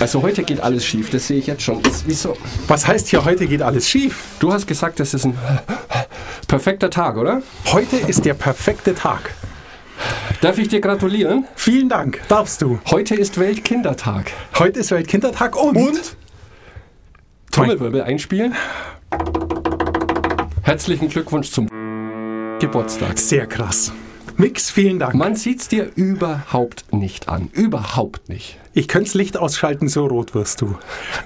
Also heute geht alles schief, das sehe ich jetzt schon. Das, wieso? Was heißt hier, heute geht alles schief? Du hast gesagt, das ist ein perfekter Tag, oder? Heute ist der perfekte Tag. Darf ich dir gratulieren? Vielen Dank, darfst du. Heute ist Weltkindertag. Heute ist Weltkindertag und... Und? Trommelwirbel einspielen. Herzlichen Glückwunsch zum Geburtstag. Sehr krass. Mix, vielen Dank. Man sieht's dir überhaupt nicht an. Überhaupt nicht. Ich könnte das Licht ausschalten, so rot wirst du.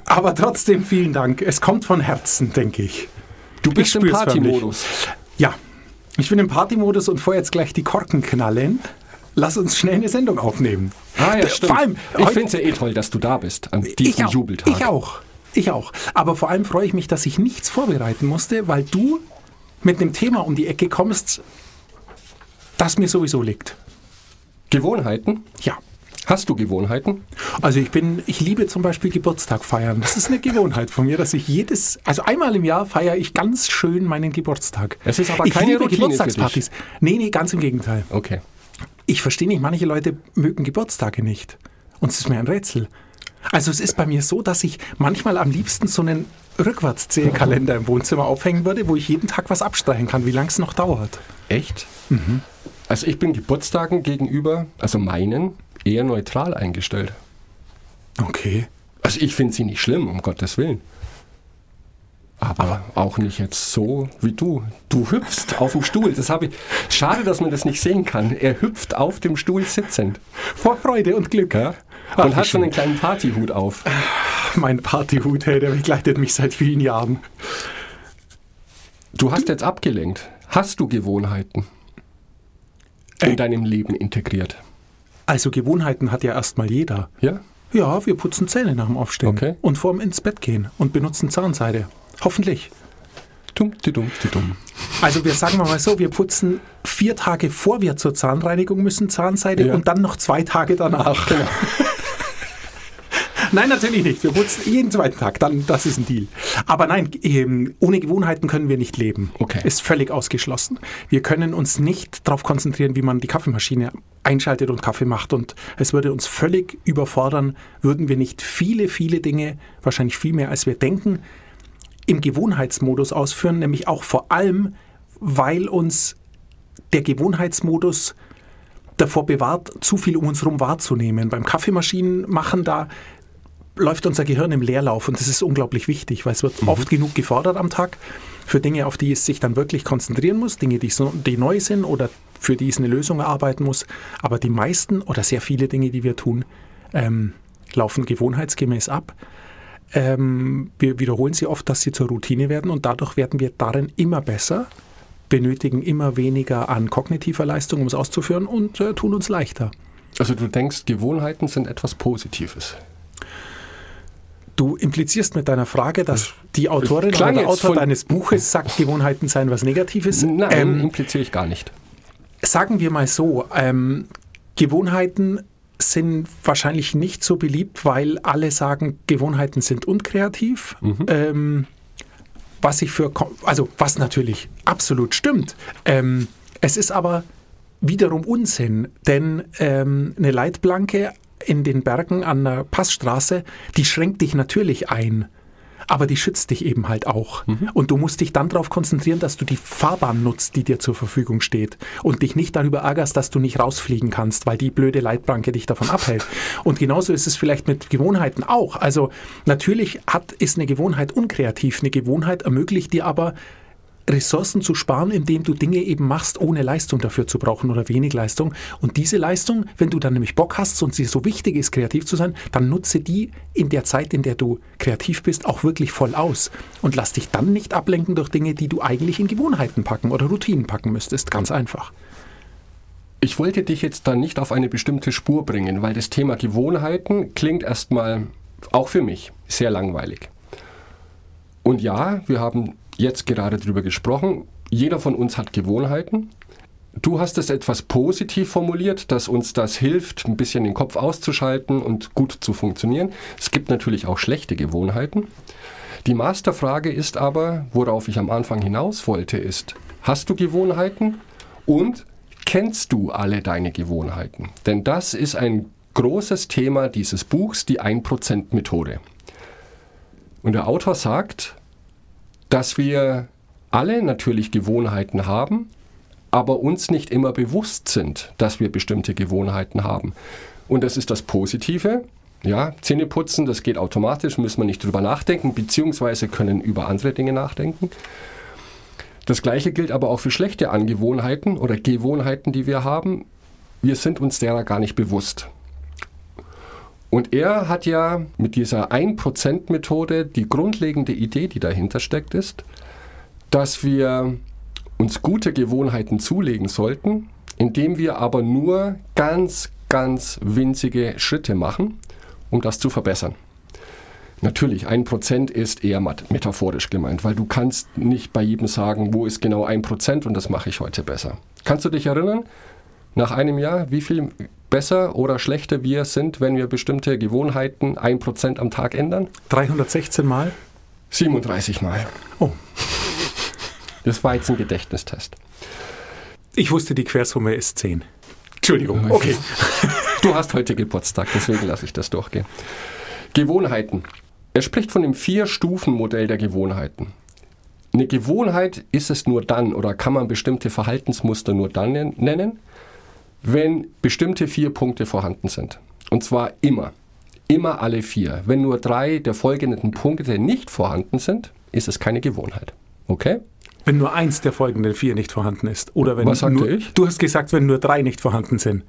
Aber trotzdem vielen Dank. Es kommt von Herzen, denke ich. Du bist im spür's Partymodus. Ja, ich bin im Partymodus und vor jetzt gleich die Korken knallen. Lass uns schnell eine Sendung aufnehmen. Ah ja, stimmt. Vor allem, ich finde es ja eh toll, dass du da bist an ich diesem auch, Jubeltag. Ich auch. Ich auch. Aber vor allem freue ich mich, dass ich nichts vorbereiten musste, weil du mit einem Thema um die Ecke kommst, das mir sowieso liegt. Gewohnheiten? Ja. Hast du Gewohnheiten? Also ich bin, ich liebe zum Beispiel Geburtstag feiern. Das ist eine Gewohnheit von mir, dass ich jedes, also einmal im Jahr feiere ich ganz schön meinen Geburtstag. Es ist aber ich keine liebe Routine Geburtstagspartys. Nee, nee, ganz im Gegenteil. Okay. Ich verstehe nicht, manche Leute mögen Geburtstage nicht. Und es ist mir ein Rätsel. Also es ist bei mir so, dass ich manchmal am liebsten so einen Rückwärtszählkalender im Wohnzimmer aufhängen würde, wo ich jeden Tag was abstreichen kann, wie lange es noch dauert. Echt? Mhm. Also ich bin Geburtstagen gegenüber, also meinen, eher neutral eingestellt. Okay. Also ich finde sie nicht schlimm, um Gottes Willen. Aber auch nicht jetzt so wie du. Du hüpfst auf dem Stuhl. Das habe ich. Schade, dass man das nicht sehen kann. Er hüpft auf dem Stuhl sitzend. Vor Freude und Glück. Ja? Ach, Und hat so schön. einen kleinen Partyhut auf. Mein Partyhut, hey, der begleitet mich seit vielen Jahren. Du hast jetzt abgelenkt. Hast du Gewohnheiten in Äh. deinem Leben integriert? Also Gewohnheiten hat ja erstmal jeder. Ja? Ja, wir putzen Zähne nach dem Aufstehen Okay. und vorm ins Bett gehen und benutzen Zahnseide. Hoffentlich. Dumm, die dumm. Also wir sagen mal so, wir putzen vier Tage vor wir zur Zahnreinigung müssen Zahnseide Ja. und dann noch zwei Tage danach. Nein, natürlich nicht. Wir putzen jeden zweiten Tag. Dann, das ist ein Deal. Aber nein, ähm, ohne Gewohnheiten können wir nicht leben. Okay. Ist völlig ausgeschlossen. Wir können uns nicht darauf konzentrieren, wie man die Kaffeemaschine einschaltet und Kaffee macht. Und es würde uns völlig überfordern, würden wir nicht viele, viele Dinge, wahrscheinlich viel mehr als wir denken, im Gewohnheitsmodus ausführen, nämlich auch vor allem, weil uns der Gewohnheitsmodus davor bewahrt, zu viel um uns herum wahrzunehmen. Beim Kaffeemaschinen machen da läuft unser Gehirn im Leerlauf und das ist unglaublich wichtig, weil es wird oft genug gefordert am Tag für Dinge, auf die es sich dann wirklich konzentrieren muss, Dinge, die, so, die neu sind oder für die es eine Lösung erarbeiten muss. Aber die meisten oder sehr viele Dinge, die wir tun, ähm, laufen gewohnheitsgemäß ab. Ähm, wir wiederholen sie oft, dass sie zur Routine werden und dadurch werden wir darin immer besser, benötigen immer weniger an kognitiver Leistung, um es auszuführen und äh, tun uns leichter. Also du denkst, Gewohnheiten sind etwas Positives. Du implizierst mit deiner Frage, dass die Autorin oder der Autor deines Buches sagt, Gewohnheiten seien was Negatives. Nein, Ähm, impliziere ich gar nicht. sagen wir mal so, ähm, Gewohnheiten sind wahrscheinlich nicht so beliebt, weil alle sagen, Gewohnheiten sind unkreativ. Ähm, was ich für, also was natürlich absolut stimmt. Ähm, es ist aber wiederum Unsinn, denn ähm, eine Leitplanke in den Bergen an der Passstraße, die schränkt dich natürlich ein. Aber die schützt dich eben halt auch. Und du musst dich dann darauf konzentrieren, dass du die Fahrbahn nutzt, die dir zur Verfügung steht. Und dich nicht darüber ärgerst, dass du nicht rausfliegen kannst, weil die blöde Leitplanke dich davon abhält. Und genauso ist es vielleicht mit Gewohnheiten auch. Also natürlich hat, ist eine Gewohnheit unkreativ. Eine Gewohnheit ermöglicht dir aber, Ressourcen zu sparen, indem du Dinge eben machst, ohne Leistung dafür zu brauchen oder wenig Leistung. Und diese Leistung, wenn du dann nämlich Bock hast und sie so wichtig ist, kreativ zu sein, dann nutze die in der Zeit, in der du kreativ bist, auch wirklich voll aus. Und lass dich dann nicht ablenken durch Dinge, die du eigentlich in Gewohnheiten packen oder Routinen packen müsstest. Ganz einfach. Ich wollte dich jetzt da nicht auf eine bestimmte Spur bringen, weil das Thema Gewohnheiten klingt erstmal auch für mich sehr langweilig. Und ja, wir haben jetzt gerade drüber gesprochen. Jeder von uns hat Gewohnheiten. Du hast es etwas positiv formuliert, dass uns das hilft, ein bisschen den Kopf auszuschalten und gut zu funktionieren. Es gibt natürlich auch schlechte Gewohnheiten. Die Masterfrage ist aber, worauf ich am Anfang hinaus wollte, ist, hast du Gewohnheiten und kennst du alle deine Gewohnheiten? Denn das ist ein großes Thema dieses Buchs, die 1%-Methode. Und der Autor sagt, dass wir alle natürlich Gewohnheiten haben, aber uns nicht immer bewusst sind, dass wir bestimmte Gewohnheiten haben. Und das ist das Positive. Ja, Zähne putzen, das geht automatisch, müssen wir nicht drüber nachdenken, beziehungsweise können über andere Dinge nachdenken. Das gleiche gilt aber auch für schlechte Angewohnheiten oder Gewohnheiten, die wir haben. Wir sind uns derer gar nicht bewusst. Und er hat ja mit dieser 1%-Methode die grundlegende Idee, die dahinter steckt, ist, dass wir uns gute Gewohnheiten zulegen sollten, indem wir aber nur ganz, ganz winzige Schritte machen, um das zu verbessern. Natürlich, ein Prozent ist eher metaphorisch gemeint, weil du kannst nicht bei jedem sagen, wo ist genau ein Prozent und das mache ich heute besser. Kannst du dich erinnern, nach einem Jahr, wie viel besser oder schlechter wir sind, wenn wir bestimmte Gewohnheiten ein Prozent am Tag ändern? 316 Mal? 37 Mal. Oh. Das war jetzt ein Gedächtnistest. Ich wusste, die Quersumme ist 10. Entschuldigung, okay. Du hast heute Geburtstag, deswegen lasse ich das durchgehen. Gewohnheiten. Er spricht von dem Vier-Stufen-Modell der Gewohnheiten. Eine Gewohnheit ist es nur dann oder kann man bestimmte Verhaltensmuster nur dann nennen, wenn bestimmte vier Punkte vorhanden sind. Und zwar immer. Immer alle vier. Wenn nur drei der folgenden Punkte nicht vorhanden sind, ist es keine Gewohnheit. Okay? Wenn nur eins der folgenden vier nicht vorhanden ist. Oder wenn Was sagte nur, ich? Du hast gesagt, wenn nur drei nicht vorhanden sind.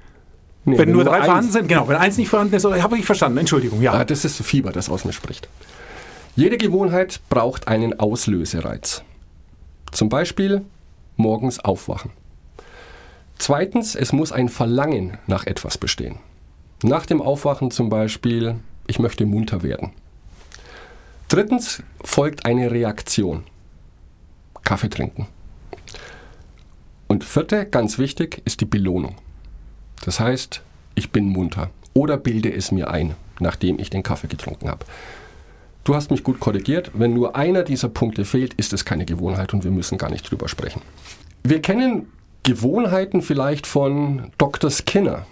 Nee, wenn, nur drei eins- vorhanden sind, genau. Wenn eins nicht vorhanden ist, habe ich verstanden. Entschuldigung, ja. Ah, das ist Fieber, das aus mir spricht. Jede Gewohnheit braucht einen Auslösereiz. Zum Beispiel morgens aufwachen. Zweitens, es muss ein Verlangen nach etwas bestehen. Nach dem Aufwachen zum Beispiel, ich möchte munter werden. Drittens folgt eine Reaktion. Kaffee trinken. Und vierte, ganz wichtig, ist die Belohnung. Das heißt, ich bin munter oder bilde es mir ein, nachdem ich den Kaffee getrunken habe. Du hast mich gut korrigiert. Wenn nur einer dieser Punkte fehlt, ist es keine Gewohnheit und wir müssen gar nicht drüber sprechen. Wir kennen Gewohnheiten vielleicht von Dr. Skinner.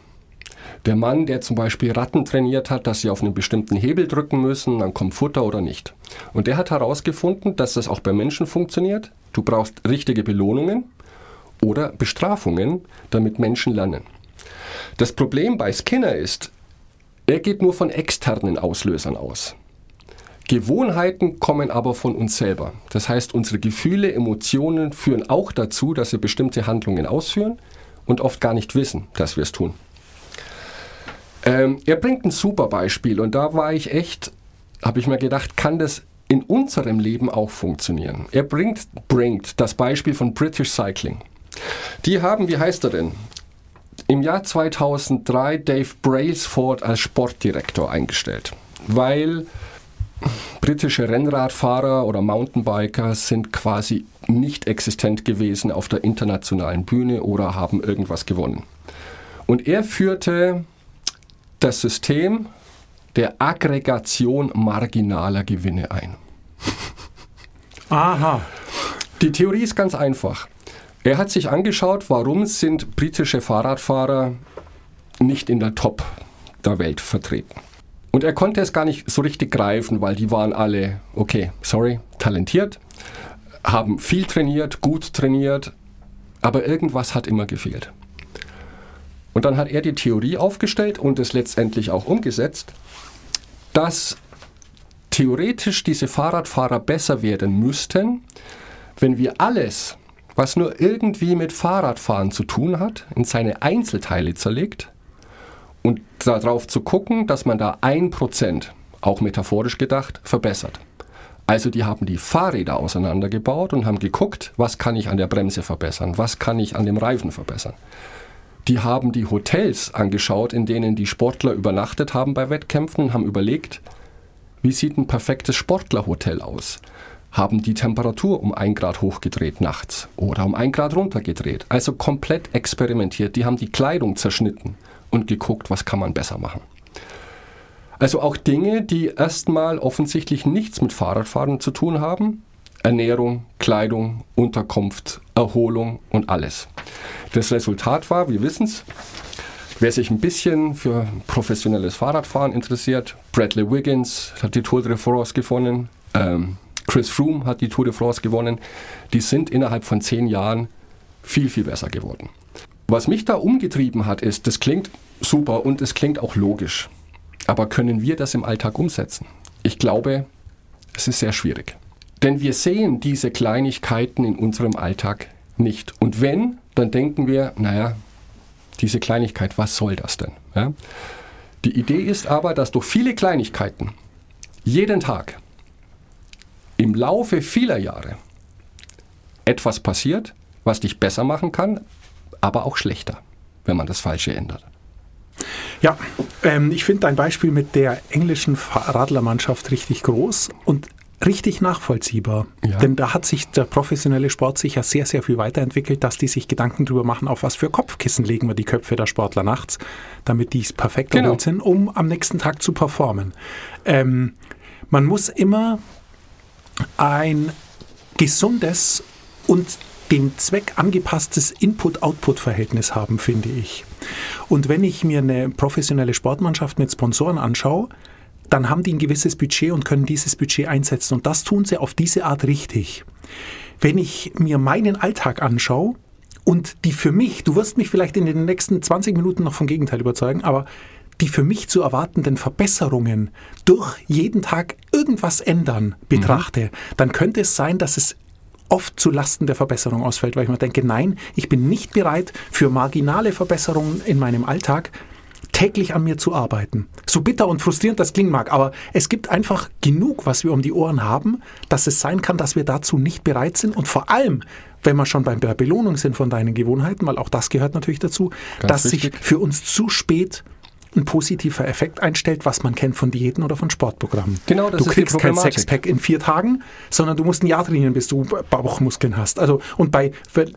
Der Mann, der zum Beispiel Ratten trainiert hat, dass sie auf einen bestimmten Hebel drücken müssen, dann kommt Futter oder nicht. Und der hat herausgefunden, dass das auch bei Menschen funktioniert. Du brauchst richtige Belohnungen oder Bestrafungen, damit Menschen lernen. Das Problem bei Skinner ist, er geht nur von externen Auslösern aus. Gewohnheiten kommen aber von uns selber. Das heißt, unsere Gefühle, Emotionen führen auch dazu, dass wir bestimmte Handlungen ausführen und oft gar nicht wissen, dass wir es tun. Ähm, er bringt ein super Beispiel und da war ich echt, habe ich mir gedacht, kann das in unserem Leben auch funktionieren? Er bringt, bringt das Beispiel von British Cycling. Die haben, wie heißt er denn? Im Jahr 2003 Dave Brailsford als Sportdirektor eingestellt, weil britische Rennradfahrer oder Mountainbiker sind quasi nicht existent gewesen auf der internationalen Bühne oder haben irgendwas gewonnen. Und er führte das System der Aggregation marginaler Gewinne ein. Aha. Die Theorie ist ganz einfach. Er hat sich angeschaut, warum sind britische Fahrradfahrer nicht in der Top der Welt vertreten. Und er konnte es gar nicht so richtig greifen, weil die waren alle, okay, sorry, talentiert, haben viel trainiert, gut trainiert, aber irgendwas hat immer gefehlt. Und dann hat er die Theorie aufgestellt und es letztendlich auch umgesetzt, dass theoretisch diese Fahrradfahrer besser werden müssten, wenn wir alles, was nur irgendwie mit Fahrradfahren zu tun hat, in seine Einzelteile zerlegt und darauf zu gucken, dass man da ein Prozent, auch metaphorisch gedacht, verbessert. Also die haben die Fahrräder auseinandergebaut und haben geguckt, was kann ich an der Bremse verbessern, was kann ich an dem Reifen verbessern. Die haben die Hotels angeschaut, in denen die Sportler übernachtet haben bei Wettkämpfen und haben überlegt, wie sieht ein perfektes Sportlerhotel aus? Haben die Temperatur um ein Grad hochgedreht nachts oder um ein Grad runtergedreht? Also komplett experimentiert. Die haben die Kleidung zerschnitten und geguckt, was kann man besser machen. Also auch Dinge, die erstmal offensichtlich nichts mit Fahrradfahren zu tun haben, Ernährung, Kleidung, Unterkunft, Erholung und alles. Das Resultat war, wir wissen es, wer sich ein bisschen für professionelles Fahrradfahren interessiert, Bradley Wiggins hat die Tour de France gewonnen, ähm, Chris Froome hat die Tour de France gewonnen, die sind innerhalb von zehn Jahren viel, viel besser geworden. Was mich da umgetrieben hat, ist, das klingt super und es klingt auch logisch. Aber können wir das im Alltag umsetzen? Ich glaube, es ist sehr schwierig. Denn wir sehen diese Kleinigkeiten in unserem Alltag nicht. Und wenn, dann denken wir, naja, diese Kleinigkeit, was soll das denn? Ja? Die Idee ist aber, dass durch viele Kleinigkeiten jeden Tag im Laufe vieler Jahre etwas passiert, was dich besser machen kann, aber auch schlechter, wenn man das Falsche ändert. Ja, ähm, ich finde dein Beispiel mit der englischen Radlermannschaft richtig groß und richtig nachvollziehbar. Ja. Denn da hat sich der professionelle Sport sicher sehr, sehr viel weiterentwickelt, dass die sich Gedanken darüber machen, auf was für Kopfkissen legen wir die Köpfe der Sportler nachts, damit die perfekt genau. erholt sind, um am nächsten Tag zu performen. Ähm, man muss immer ein gesundes und dem Zweck angepasstes Input-Output-Verhältnis haben, finde ich. Und wenn ich mir eine professionelle Sportmannschaft mit Sponsoren anschaue, dann haben die ein gewisses Budget und können dieses Budget einsetzen. Und das tun sie auf diese Art richtig. Wenn ich mir meinen Alltag anschaue und die für mich, du wirst mich vielleicht in den nächsten 20 Minuten noch vom Gegenteil überzeugen, aber die für mich zu erwartenden Verbesserungen durch jeden Tag irgendwas ändern betrachte, mhm. dann könnte es sein, dass es oft zu Lasten der Verbesserung ausfällt, weil ich mir denke, nein, ich bin nicht bereit für marginale Verbesserungen in meinem Alltag täglich an mir zu arbeiten. So bitter und frustrierend das klingen mag, aber es gibt einfach genug, was wir um die Ohren haben, dass es sein kann, dass wir dazu nicht bereit sind und vor allem, wenn wir schon bei der Belohnung sind von deinen Gewohnheiten, weil auch das gehört natürlich dazu, Ganz dass wichtig. sich für uns zu spät ein positiver Effekt einstellt, was man kennt von Diäten oder von Sportprogrammen. Genau, das du ist kriegst kein Sexpack in vier Tagen, sondern du musst ein Jahr trainieren, bis du Bauchmuskeln hast. Also und bei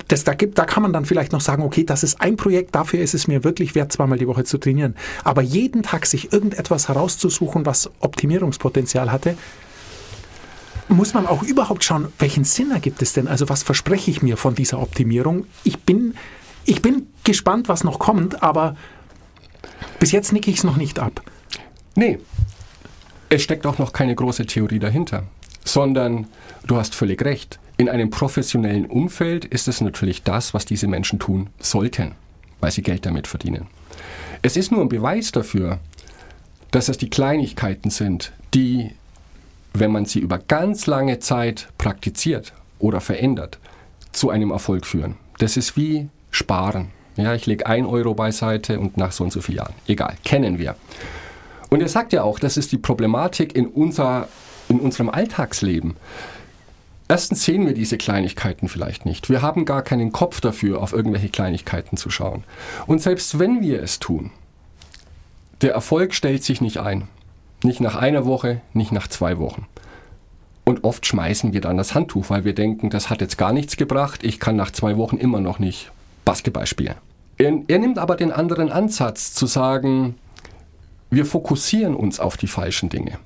das da gibt, da kann man dann vielleicht noch sagen, okay, das ist ein Projekt, dafür ist es mir wirklich wert, zweimal die Woche zu trainieren. Aber jeden Tag sich irgendetwas herauszusuchen, was Optimierungspotenzial hatte, muss man auch überhaupt schauen, welchen Sinn ergibt es denn? Also was verspreche ich mir von dieser Optimierung? Ich bin, ich bin gespannt, was noch kommt, aber bis jetzt nicke ich es noch nicht ab. Nee, es steckt auch noch keine große Theorie dahinter, sondern du hast völlig recht. In einem professionellen Umfeld ist es natürlich das, was diese Menschen tun sollten, weil sie Geld damit verdienen. Es ist nur ein Beweis dafür, dass es die Kleinigkeiten sind, die, wenn man sie über ganz lange Zeit praktiziert oder verändert, zu einem Erfolg führen. Das ist wie Sparen. Ja, ich lege ein Euro beiseite und nach so und so vielen Jahren. Egal, kennen wir. Und er sagt ja auch, das ist die Problematik in, unser, in unserem Alltagsleben. Erstens sehen wir diese Kleinigkeiten vielleicht nicht. Wir haben gar keinen Kopf dafür, auf irgendwelche Kleinigkeiten zu schauen. Und selbst wenn wir es tun, der Erfolg stellt sich nicht ein. Nicht nach einer Woche, nicht nach zwei Wochen. Und oft schmeißen wir dann das Handtuch, weil wir denken, das hat jetzt gar nichts gebracht, ich kann nach zwei Wochen immer noch nicht Basketball spielen. Er, er nimmt aber den anderen Ansatz zu sagen, wir fokussieren uns auf die falschen Dinge.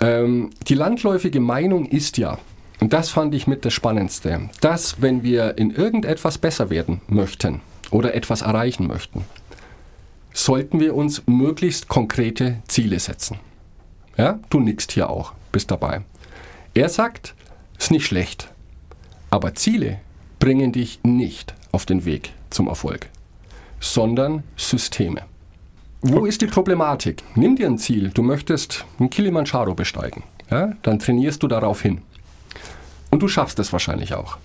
Ähm, die landläufige Meinung ist ja, und das fand ich mit das Spannendste, dass wenn wir in irgendetwas besser werden möchten oder etwas erreichen möchten, sollten wir uns möglichst konkrete Ziele setzen. Ja, du nickst hier auch, bist dabei. Er sagt, ist nicht schlecht, aber Ziele bringen dich nicht auf den Weg zum Erfolg, sondern Systeme. Wo ist die Problematik? Nimm dir ein Ziel, du möchtest einen Kilimanjaro besteigen. Ja? Dann trainierst du darauf hin. Und du schaffst es wahrscheinlich auch.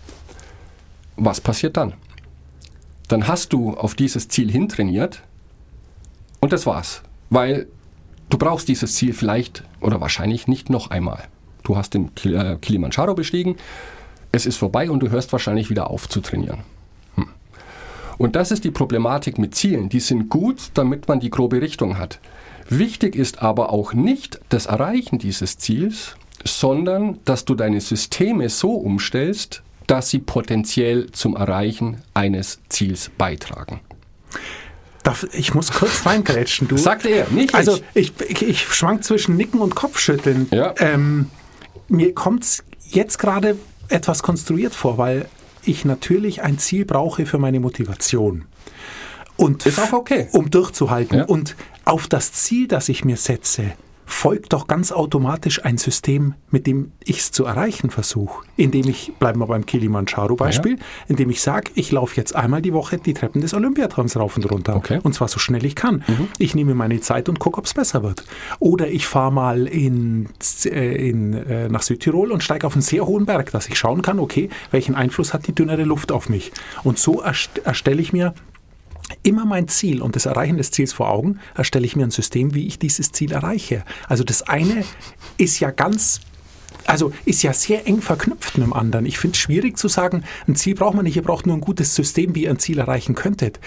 Was passiert dann? Dann hast du auf dieses Ziel hintrainiert und das war's. Weil du brauchst dieses Ziel vielleicht oder wahrscheinlich nicht noch einmal. Du hast den äh, Kilimanjaro bestiegen, es ist vorbei und du hörst wahrscheinlich wieder auf zu trainieren. Und das ist die Problematik mit Zielen. Die sind gut, damit man die grobe Richtung hat. Wichtig ist aber auch nicht das Erreichen dieses Ziels, sondern dass du deine Systeme so umstellst, dass sie potenziell zum Erreichen eines Ziels beitragen. Darf, ich muss kurz reingrätschen. Du. Sagt er, nicht Also ich, ich, ich schwank zwischen Nicken und Kopfschütteln. Ja. Ähm, mir kommt es jetzt gerade etwas konstruiert vor, weil ich natürlich ein Ziel brauche für meine Motivation. Und Ist auch okay. Um durchzuhalten. Ja. Und auf das Ziel, das ich mir setze, folgt doch ganz automatisch ein System, mit dem ich es zu erreichen versuche. Indem ich, bleiben wir beim Kilimanjaro-Beispiel, indem ich sage, ich laufe jetzt einmal die Woche die Treppen des Olympiatraums rauf und runter. Okay. Und zwar so schnell ich kann. Ich nehme meine Zeit und gucke, ob es besser wird. Oder ich fahre mal in, äh, in, äh, nach Südtirol und steige auf einen sehr hohen Berg, dass ich schauen kann, okay, welchen Einfluss hat die dünnere Luft auf mich. Und so erst erstelle ich mir immer mein Ziel und das Erreichen des Ziels vor Augen, erstelle ich mir ein System, wie ich dieses Ziel erreiche. Also das eine ist ja ganz, also ist ja sehr eng verknüpft mit dem anderen. Ich finde es schwierig zu sagen, ein Ziel braucht man nicht, ihr braucht nur ein gutes System, wie ihr ein Ziel erreichen könntet.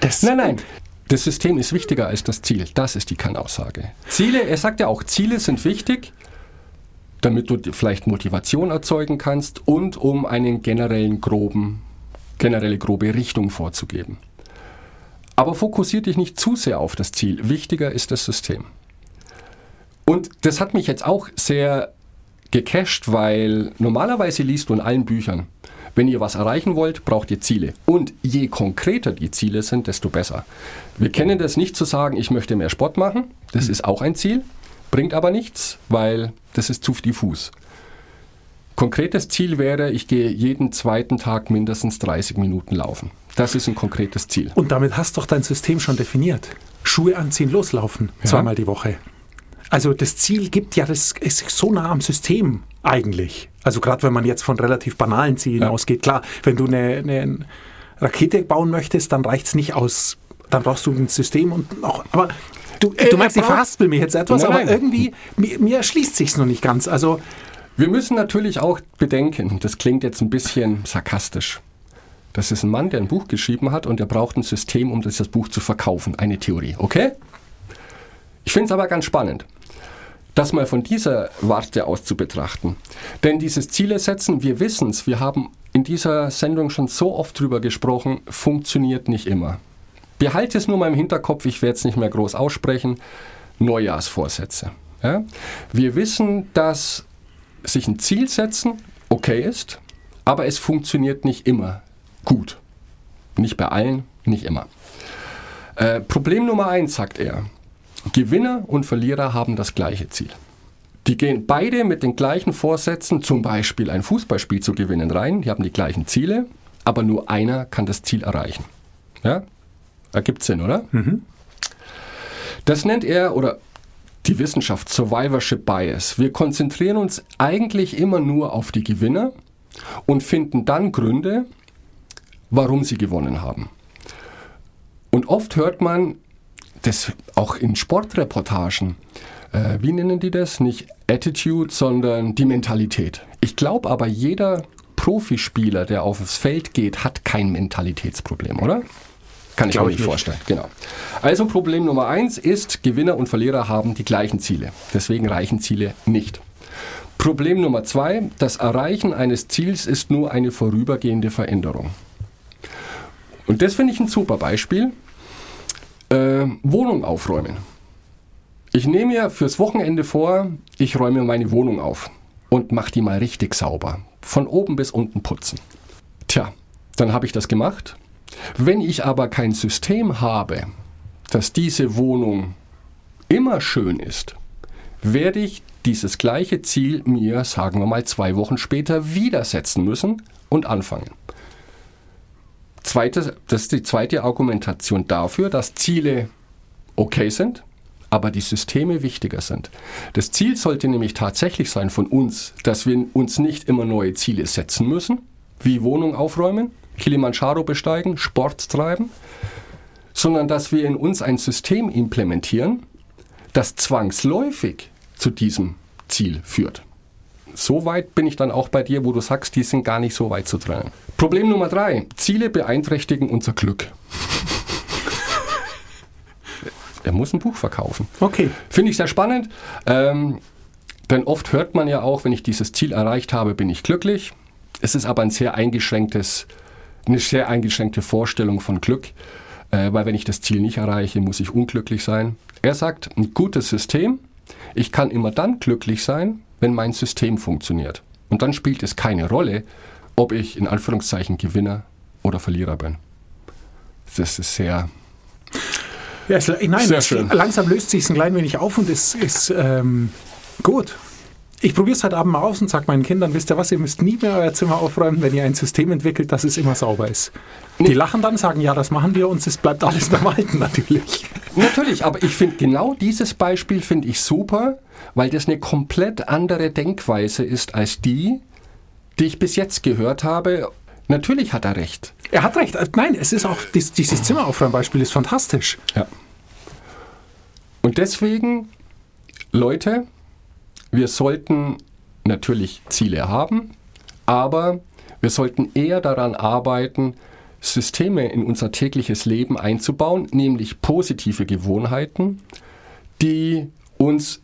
Das, Nein, nein. Das System ist wichtiger als das Ziel. Das ist die Kernaussage. Ziele, er sagt ja auch, Ziele sind wichtig, damit du vielleicht Motivation erzeugen kannst und um einen generellen groben, generelle grobe Richtung vorzugeben. Aber fokussier dich nicht zu sehr auf das Ziel. Wichtiger ist das System. Und das hat mich jetzt auch sehr gecached, weil normalerweise liest du in allen Büchern, wenn ihr was erreichen wollt, braucht ihr Ziele. Und je konkreter die Ziele sind, desto besser. Wir kennen das nicht zu sagen, ich möchte mehr Sport machen. Das ist auch ein Ziel, bringt aber nichts, weil das ist zu diffus. Konkretes Ziel wäre, ich gehe jeden zweiten Tag mindestens 30 Minuten laufen. Das ist ein konkretes Ziel. Und damit hast doch dein System schon definiert. Schuhe anziehen, loslaufen, Ja. zweimal die Woche. Also das Ziel gibt ja, das ist so nah am System eigentlich. Also gerade wenn man jetzt von relativ banalen Zielen Ja. ausgeht. Klar, wenn du eine, eine Rakete bauen möchtest, dann reicht es nicht aus, dann brauchst du ein System und auch, aber du, Äh, du meinst, ich verhaspel mich jetzt etwas, Nein, aber nein. irgendwie, mir, mir erschließt sich's noch nicht ganz. Also Wir müssen natürlich auch bedenken, das klingt jetzt ein bisschen sarkastisch. Das ist ein Mann, der ein Buch geschrieben hat und der braucht ein System, um dieses Buch zu verkaufen. Eine Theorie, okay? Ich finde es aber ganz spannend, das mal von dieser Warte aus zu betrachten. Denn dieses Ziele setzen, wir wissen es, wir haben in dieser Sendung schon so oft drüber gesprochen, funktioniert nicht immer. Behalte es nur mal im Hinterkopf, ich werde es nicht mehr groß aussprechen. Neujahrsvorsätze. Ja? Wir wissen, dass sich ein Ziel setzen okay ist, aber es funktioniert nicht immer gut. Nicht bei allen, nicht immer. Äh, Problem Nummer eins, sagt er. Gewinner und Verlierer haben das gleiche Ziel. Die gehen beide mit den gleichen Vorsätzen, zum Beispiel ein Fußballspiel zu gewinnen, rein. Die haben die gleichen Ziele, aber nur einer kann das Ziel erreichen. Ja? Ergibt Sinn, oder? Das nennt er, oder die Wissenschaft, Survivorship Bias. Wir konzentrieren uns eigentlich immer nur auf die Gewinner und finden dann Gründe, warum sie gewonnen haben. Und oft hört man, das auch in Sportreportagen, äh, wie nennen die das? Nicht Attitude, sondern die Mentalität. Ich glaube aber, jeder Profispieler, der aufs Feld geht, hat kein Mentalitätsproblem, oder? Kann ich mir ich nicht nicht. vorstellen. Genau. Also Problem Nummer eins ist, Gewinner und Verlierer haben die gleichen Ziele. Deswegen reichen Ziele nicht. Problem Nummer zwei, das Erreichen eines Ziels ist nur eine vorübergehende Veränderung. Und das finde ich ein super Beispiel. Äh, Wohnung aufräumen. Ich nehme mir fürs Wochenende vor, ich räume meine Wohnung auf und mache die mal richtig sauber. Von oben bis unten putzen. Tja, dann habe ich das gemacht. Wenn ich aber kein System habe, dass diese Wohnung immer schön ist, werde ich dieses gleiche Ziel mir, sagen wir mal, zwei Wochen später wieder setzen müssen und anfangen. Zweite, das ist die zweite Argumentation dafür, dass Ziele okay sind, aber die Systeme wichtiger sind. Das Ziel sollte nämlich tatsächlich sein von uns, dass wir uns nicht immer neue Ziele setzen müssen, wie Wohnung aufräumen, Kilimanjaro besteigen, Sport treiben, sondern dass wir in uns ein System implementieren, das zwangsläufig zu diesem Ziel führt. So weit bin ich dann auch bei dir, wo du sagst, die sind gar nicht so weit zu trennen. Problem Nummer drei. Ziele beeinträchtigen unser Glück. er muss ein Buch verkaufen. okay. Finde ich sehr spannend. Ähm, denn oft hört man ja auch, wenn ich dieses Ziel erreicht habe, bin ich glücklich. Es ist aber ein sehr eingeschränktes, eine sehr eingeschränkte Vorstellung von Glück, äh, weil wenn ich das Ziel nicht erreiche, muss ich unglücklich sein. Er sagt, ein gutes System, ich kann immer dann glücklich sein, wenn mein System funktioniert. Und dann spielt es keine Rolle, ob ich in Anführungszeichen Gewinner oder Verlierer bin. Das ist sehr. Ja, es, nein, es, langsam löst sich ein klein wenig auf und es ist ähm, gut. Ich probiere es heute Abend mal aus und sage meinen Kindern, wisst ihr was, ihr müsst nie mehr euer Zimmer aufräumen, wenn ihr ein System entwickelt, dass es immer sauber ist. Die lachen dann, sagen, ja, das machen wir und es bleibt alles beim Alten natürlich. Natürlich, aber ich finde genau dieses Beispiel finde ich super, weil das eine komplett andere Denkweise ist als die, die ich bis jetzt gehört habe. Natürlich hat er recht. Er hat recht. Nein, es ist auch, dies, dieses Zimmeraufräumbeispiel ist fantastisch. Ja. Und deswegen, Leute, wir sollten natürlich Ziele haben, aber wir sollten eher daran arbeiten, Systeme in unser tägliches Leben einzubauen, nämlich positive Gewohnheiten, die uns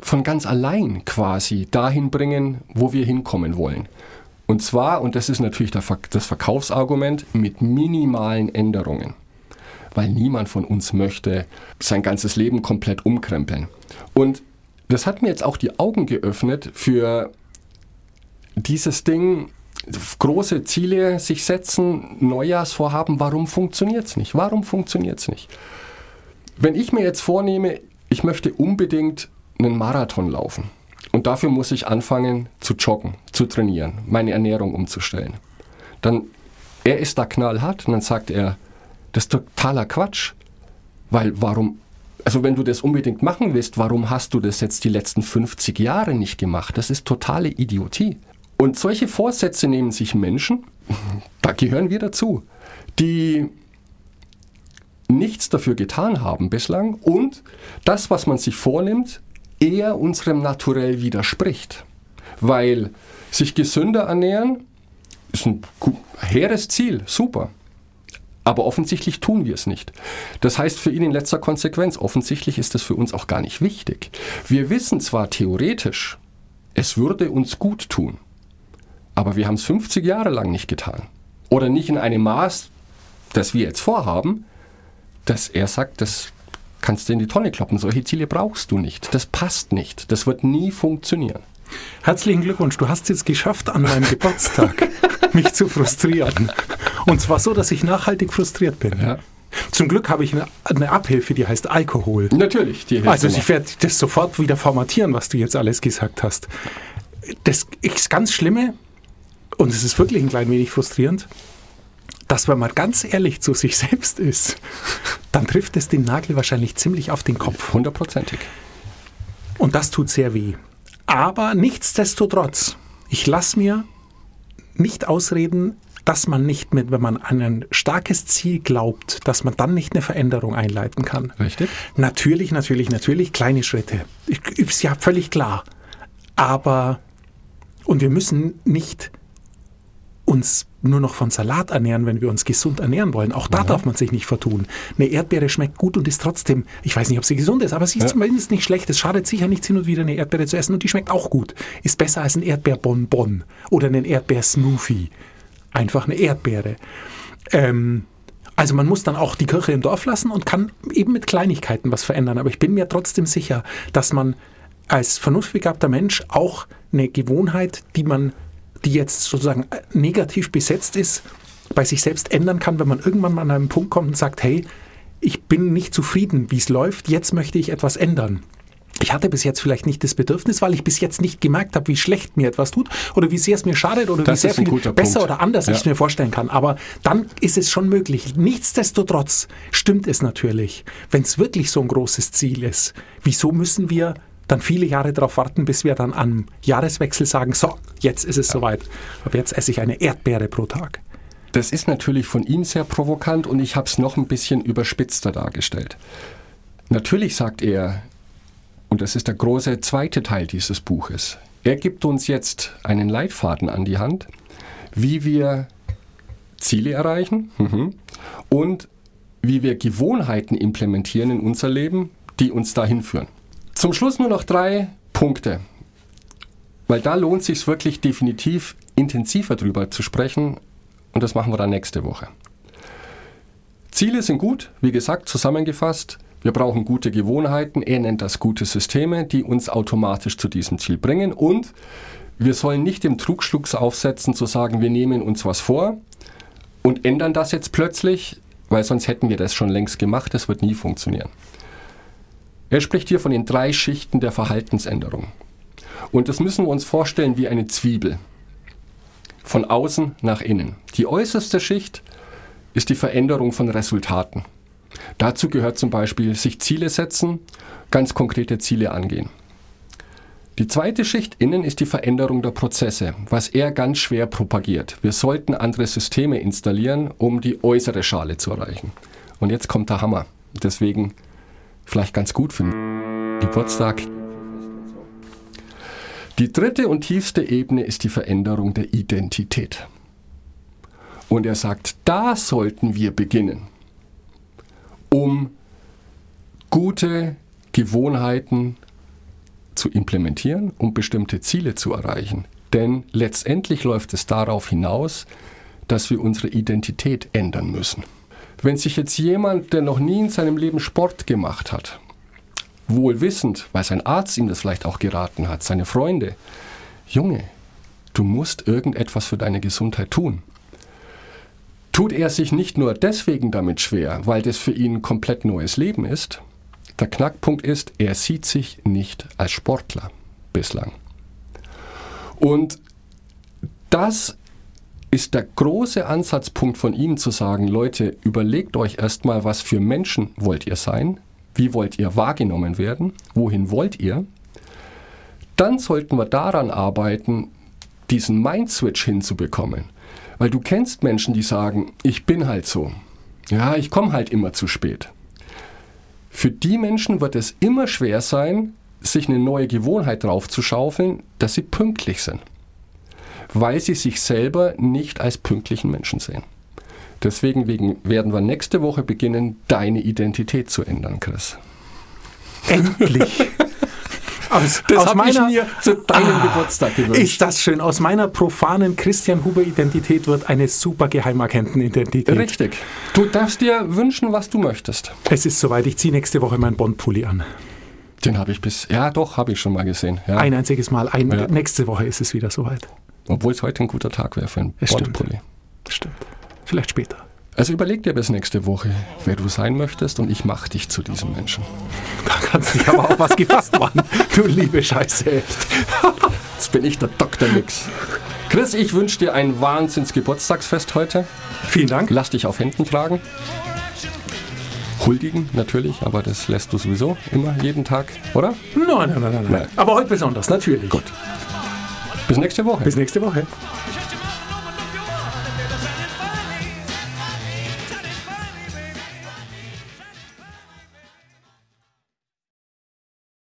von ganz allein quasi dahin bringen, wo wir hinkommen wollen. Und zwar, und das ist natürlich das Verkaufsargument, mit minimalen Änderungen. Weil niemand von uns möchte sein ganzes Leben komplett umkrempeln. Und das hat mir jetzt auch die Augen geöffnet für dieses Ding, große Ziele sich setzen, Neujahrsvorhaben, warum funktioniert es nicht? Warum funktioniert es nicht? Wenn ich mir jetzt vornehme, ich möchte unbedingt einen Marathon laufen und dafür muss ich anfangen zu joggen, zu trainieren, meine Ernährung umzustellen, dann er ist da knallhart und dann sagt er, das ist totaler Quatsch, weil warum, also wenn du das unbedingt machen willst, warum hast du das jetzt die letzten 50 Jahre nicht gemacht? Das ist totale Idiotie. Und solche Vorsätze nehmen sich Menschen, da gehören wir dazu, die nichts dafür getan haben bislang und das, was man sich vornimmt, eher unserem Naturell widerspricht. Weil sich gesünder ernähren ist ein hehres Ziel, super. Aber offensichtlich tun wir es nicht. Das heißt für ihn in letzter Konsequenz, offensichtlich ist das für uns auch gar nicht wichtig. Wir wissen zwar theoretisch, es würde uns gut tun, aber wir haben es 50 Jahre lang nicht getan. Oder nicht in einem Maß, das wir jetzt vorhaben, dass er sagt, das kannst du in die Tonne kloppen. Solche Ziele brauchst du nicht. Das passt nicht. Das wird nie funktionieren. Herzlichen Glückwunsch, du hast es jetzt geschafft, an meinem Geburtstag mich zu frustrieren. Und zwar so, dass ich nachhaltig frustriert bin. Ja. Zum Glück habe ich eine, eine Abhilfe, die heißt Alkohol. Natürlich, die hilft Also ich werde das sofort wieder formatieren, was du jetzt alles gesagt hast. Das ist ganz Schlimme und es ist wirklich ein klein wenig frustrierend, dass wenn man ganz ehrlich zu sich selbst ist, dann trifft es den Nagel wahrscheinlich ziemlich auf den Kopf. Hundertprozentig. Und das tut sehr weh. Aber nichtsdestotrotz, ich lasse mir nicht ausreden, dass man nicht mit, wenn man an ein starkes Ziel glaubt, dass man dann nicht eine Veränderung einleiten kann. Richtig. Natürlich, natürlich, natürlich, kleine Schritte. Ich, ist ja völlig klar. Aber, und wir müssen nicht uns nur noch von Salat ernähren, wenn wir uns gesund ernähren wollen. Auch da darf man sich nicht vertun. Eine Erdbeere schmeckt gut und ist trotzdem, ich weiß nicht, ob sie gesund ist, aber sie ist Ja. zumindest nicht schlecht. Es schadet sicher nichts, hin und wieder eine Erdbeere zu essen und die schmeckt auch gut. Ist besser als ein Erdbeerbonbon oder einen Erdbeersmoothie. Einfach eine Erdbeere. Ähm, also man muss dann auch die Kirche im Dorf lassen und kann eben mit Kleinigkeiten was verändern. Aber ich bin mir trotzdem sicher, dass man als vernunftbegabter Mensch auch eine Gewohnheit, die man, die jetzt sozusagen äh, negativ besetzt ist, bei sich selbst ändern kann, wenn man irgendwann mal an einen Punkt kommt und sagt, hey, ich bin nicht zufrieden, wie es läuft, jetzt möchte ich etwas ändern. Ich hatte bis jetzt vielleicht nicht das Bedürfnis, weil ich bis jetzt nicht gemerkt habe, wie schlecht mir etwas tut oder wie sehr es mir schadet oder Das wie sehr viel besser Punkt. oder anders ich Ja. es mir vorstellen kann. Aber dann ist es schon möglich. Nichtsdestotrotz stimmt es natürlich, wenn es wirklich so ein großes Ziel ist. Wieso müssen wir dann viele Jahre darauf warten, bis wir dann am Jahreswechsel sagen, so, jetzt ist es soweit. Aber jetzt esse ich eine Erdbeere pro Tag. Das ist natürlich von ihm sehr provokant und ich habe es noch ein bisschen überspitzter dargestellt. Natürlich sagt er, und das ist der große zweite Teil dieses Buches, er gibt uns jetzt einen Leitfaden an die Hand, wie wir Ziele erreichen mhm, und wie wir Gewohnheiten implementieren in unser Leben, die uns dahin führen. Zum Schluss nur noch drei Punkte, weil da lohnt sich wirklich definitiv intensiver drüber zu sprechen und das machen wir dann nächste Woche. Ziele sind gut, wie gesagt, zusammengefasst. Wir brauchen gute Gewohnheiten. Er nennt das gute Systeme, die uns automatisch zu diesem Ziel bringen. Und wir sollen nicht dem Trugschluss aufsetzen, zu sagen, wir nehmen uns was vor und ändern das jetzt plötzlich, weil sonst hätten wir das schon längst gemacht, das wird nie funktionieren. Er spricht hier von den drei Schichten der Verhaltensänderung. Und das müssen wir uns vorstellen wie eine Zwiebel. Von außen nach innen. Die äußerste Schicht ist die Veränderung von Resultaten. Dazu gehört zum Beispiel sich Ziele setzen, ganz konkrete Ziele angehen. Die zweite Schicht innen ist die Veränderung der Prozesse, was er ganz schwer propagiert. Wir sollten andere Systeme installieren, um die äußere Schale zu erreichen. Und jetzt kommt der Hammer. Deswegen vielleicht ganz gut für den Geburtstag. Die dritte und tiefste Ebene ist die Veränderung der Identität. Und er sagt, da sollten wir beginnen, um gute Gewohnheiten zu implementieren, um bestimmte Ziele zu erreichen. Denn letztendlich läuft es darauf hinaus, dass wir unsere Identität ändern müssen. Wenn sich jetzt jemand, der noch nie in seinem Leben Sport gemacht hat, wohl wissend, weil sein Arzt ihm das vielleicht auch geraten hat, seine Freunde, Junge, du musst irgendetwas für deine Gesundheit tun. Tut er sich nicht nur deswegen damit schwer, weil das für ihn ein komplett neues Leben ist, der Knackpunkt ist, er sieht sich nicht als Sportler bislang. Und das ist der große Ansatzpunkt von ihm zu sagen, Leute, überlegt euch erstmal, was für Menschen wollt ihr sein, wie wollt ihr wahrgenommen werden, wohin wollt ihr. Dann sollten wir daran arbeiten, diesen Mind-Switch hinzubekommen. Weil du kennst Menschen, die sagen, ich bin halt so. Ja, ich komme halt immer zu spät. Für die Menschen wird es immer schwer sein, sich eine neue Gewohnheit draufzuschaufeln, dass sie pünktlich sind. Weil sie sich selber nicht als pünktlichen Menschen sehen. Deswegen werden wir nächste Woche beginnen, deine Identität zu ändern, Chris. Endlich! Aus, das habe ich mir zu deinem ah, Geburtstag gewünscht. Ist das schön. Aus meiner profanen Christian Huber-Identität wird eine super Geheimagenten-Identität. Richtig. Du darfst dir wünschen, was du möchtest. Es ist soweit. Ich ziehe nächste Woche meinen Bond-Pulli an. Den habe ich bis. Ja, doch, habe ich schon mal gesehen. Ja. Ein einziges Mal. Ein, ja. Nächste Woche ist es wieder soweit. Obwohl es heute ein guter Tag wäre für einen Bond-Pulli. Stimmt. Vielleicht später. Also überleg dir bis nächste Woche, wer du sein möchtest und ich mach dich zu diesem Menschen. Da kannst du dich aber auch was gefasst machen, du liebe Scheiße. Jetzt bin ich der Dr. Nix. Chris, ich wünsche dir ein Wahnsinns Geburtstagsfest heute. Vielen Dank. Lass dich auf Händen tragen. Huldigen natürlich, aber das lässt du sowieso immer jeden Tag, oder? Nein, nein, nein, nein. nein. Aber heute besonders, natürlich. Gut. Bis nächste Woche. Bis nächste Woche.